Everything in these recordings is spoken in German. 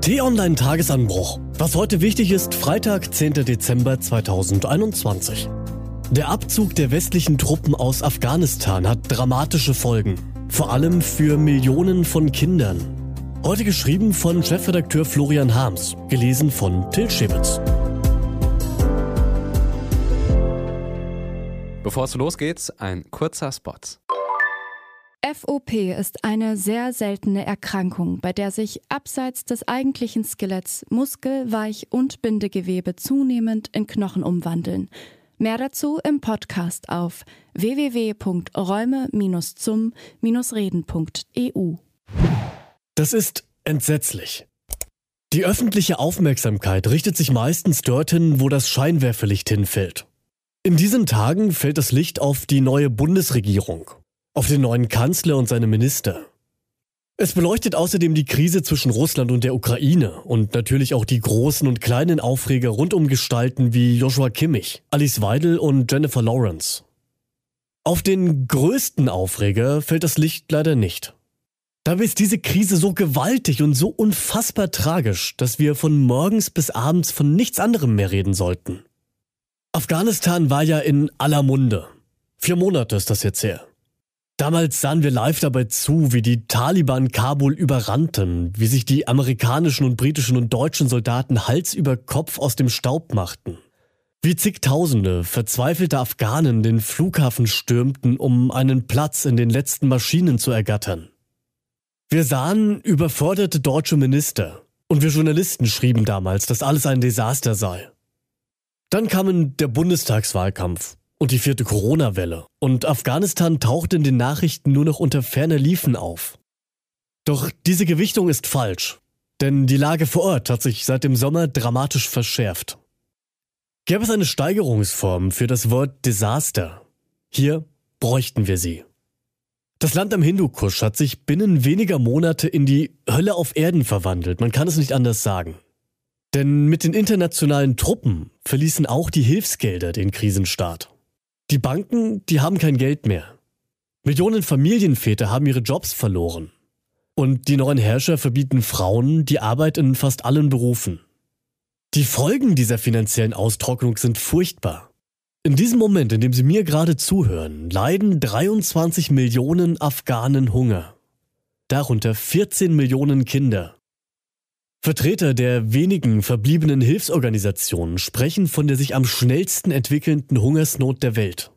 T-Online Tagesanbruch. Was heute wichtig ist, Freitag, 10. Dezember 2021. Der Abzug der westlichen Truppen aus Afghanistan hat dramatische Folgen. Vor allem für Millionen von Kindern. Heute geschrieben von Chefredakteur Florian Harms, gelesen von Till Schibitz. Bevor es losgeht, ein kurzer Spot. FOP ist eine sehr seltene Erkrankung, bei der sich abseits des eigentlichen Skeletts Muskel-, Weich- und Bindegewebe zunehmend in Knochen umwandeln. Mehr dazu im Podcast auf www.räume-zum-reden.eu. Das ist entsetzlich. Die öffentliche Aufmerksamkeit richtet sich meistens dorthin, wo das Scheinwerferlicht hinfällt. In diesen Tagen fällt das Licht auf die neue Bundesregierung, auf den neuen Kanzler und seine Minister. Es beleuchtet außerdem die Krise zwischen Russland und der Ukraine und natürlich auch die großen und kleinen Aufreger rund um Gestalten wie Joshua Kimmich, Alice Weidel und Jennifer Lawrence. Auf den größten Aufreger fällt das Licht leider nicht. Dabei ist diese Krise so gewaltig und so unfassbar tragisch, dass wir von morgens bis abends von nichts anderem mehr reden sollten. Afghanistan war ja in aller Munde. Vier Monate ist das jetzt her. Damals sahen wir live dabei zu, wie die Taliban Kabul überrannten, wie sich die amerikanischen und britischen und deutschen Soldaten Hals über Kopf aus dem Staub machten. Wie zigtausende verzweifelte Afghanen den Flughafen stürmten, um einen Platz in den letzten Maschinen zu ergattern. Wir sahen überforderte deutsche Minister und wir Journalisten schrieben damals, dass alles ein Desaster sei. Dann kamen der Bundestagswahlkampf und die vierte Corona-Welle und Afghanistan tauchte in den Nachrichten nur noch unter ferner Liefen auf. Doch diese Gewichtung ist falsch, denn die Lage vor Ort hat sich seit dem Sommer dramatisch verschärft. Gäbe es eine Steigerungsform für das Wort Desaster? Hier bräuchten wir sie. Das Land am Hindukusch hat sich binnen weniger Monate in die Hölle auf Erden verwandelt, man kann es nicht anders sagen. Denn mit den internationalen Truppen verließen auch die Hilfsgelder den Krisenstaat. Die Banken, die haben kein Geld mehr. Millionen Familienväter haben ihre Jobs verloren. Und die neuen Herrscher verbieten Frauen die Arbeit in fast allen Berufen. Die Folgen dieser finanziellen Austrocknung sind furchtbar. In diesem Moment, in dem Sie mir gerade zuhören, leiden 23 Millionen Afghanen Hunger. Darunter 14 Millionen Kinder. Vertreter der wenigen verbliebenen Hilfsorganisationen sprechen von der sich am schnellsten entwickelnden Hungersnot der Welt.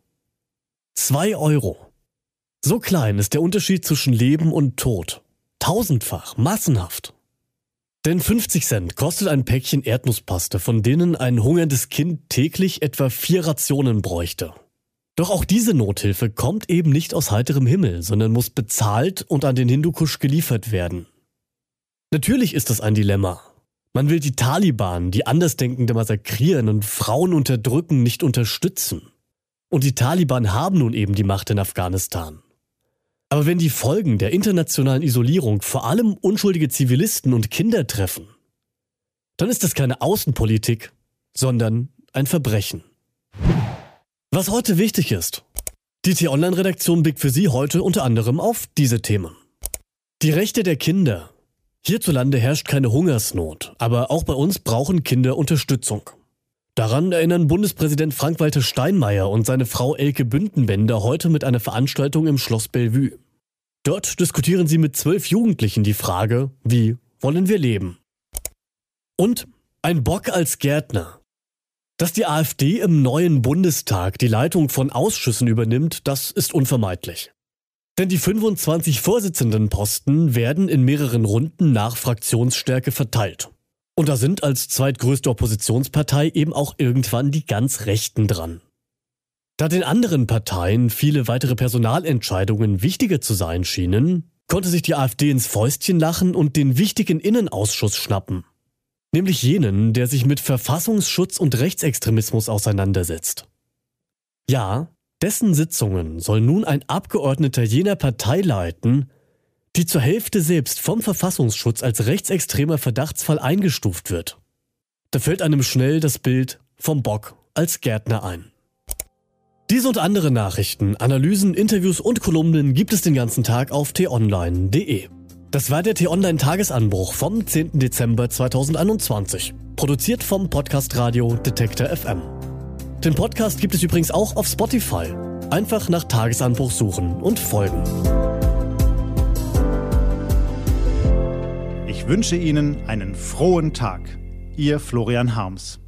Zwei Euro. So klein ist der Unterschied zwischen Leben und Tod. Tausendfach, massenhaft. Denn 50 Cent kostet ein Päckchen Erdnusspaste, von denen ein hungerndes Kind täglich etwa vier Rationen bräuchte. Doch auch diese Nothilfe kommt eben nicht aus heiterem Himmel, sondern muss bezahlt und an den Hindukusch geliefert werden. Natürlich ist das ein Dilemma. Man will die Taliban, die Andersdenkende massakrieren und Frauen unterdrücken, nicht unterstützen. Und die Taliban haben nun eben die Macht in Afghanistan. Aber wenn die Folgen der internationalen Isolierung vor allem unschuldige Zivilisten und Kinder treffen, dann ist das keine Außenpolitik, sondern ein Verbrechen. Was heute wichtig ist. Die T-Online-Redaktion blickt für Sie heute unter anderem auf diese Themen. Die Rechte der Kinder Hierzulande herrscht keine Hungersnot, aber auch bei uns brauchen Kinder Unterstützung. Daran erinnern Bundespräsident Frank-Walter Steinmeier und seine Frau Elke Bündenbender heute mit einer Veranstaltung im Schloss Bellevue. Dort diskutieren sie mit zwölf Jugendlichen die Frage, wie wollen wir leben? Und ein Bock als Gärtner. Dass die AfD im neuen Bundestag die Leitung von Ausschüssen übernimmt, das ist unvermeidlich. Denn die 25 Vorsitzendenposten werden in mehreren Runden nach Fraktionsstärke verteilt. Und da sind als zweitgrößte Oppositionspartei eben auch irgendwann die ganz Rechten dran. Da den anderen Parteien viele weitere Personalentscheidungen wichtiger zu sein schienen, konnte sich die AfD ins Fäustchen lachen und den wichtigen Innenausschuss schnappen. Nämlich jenen, der sich mit Verfassungsschutz und Rechtsextremismus auseinandersetzt. Ja, dessen Sitzungen soll nun ein Abgeordneter jener Partei leiten, die zur Hälfte selbst vom Verfassungsschutz als rechtsextremer Verdachtsfall eingestuft wird. Da fällt einem schnell das Bild vom Bock als Gärtner ein. Diese und andere Nachrichten, Analysen, Interviews und Kolumnen gibt es den ganzen Tag auf t-online.de. Das war der T-Online-Tagesanbruch vom 10. Dezember 2021. Produziert vom Podcast Radio Detektor FM. Den Podcast gibt es übrigens auch auf Spotify. Einfach nach Tagesanbruch suchen und folgen. Ich wünsche Ihnen einen frohen Tag. Ihr Florian Harms.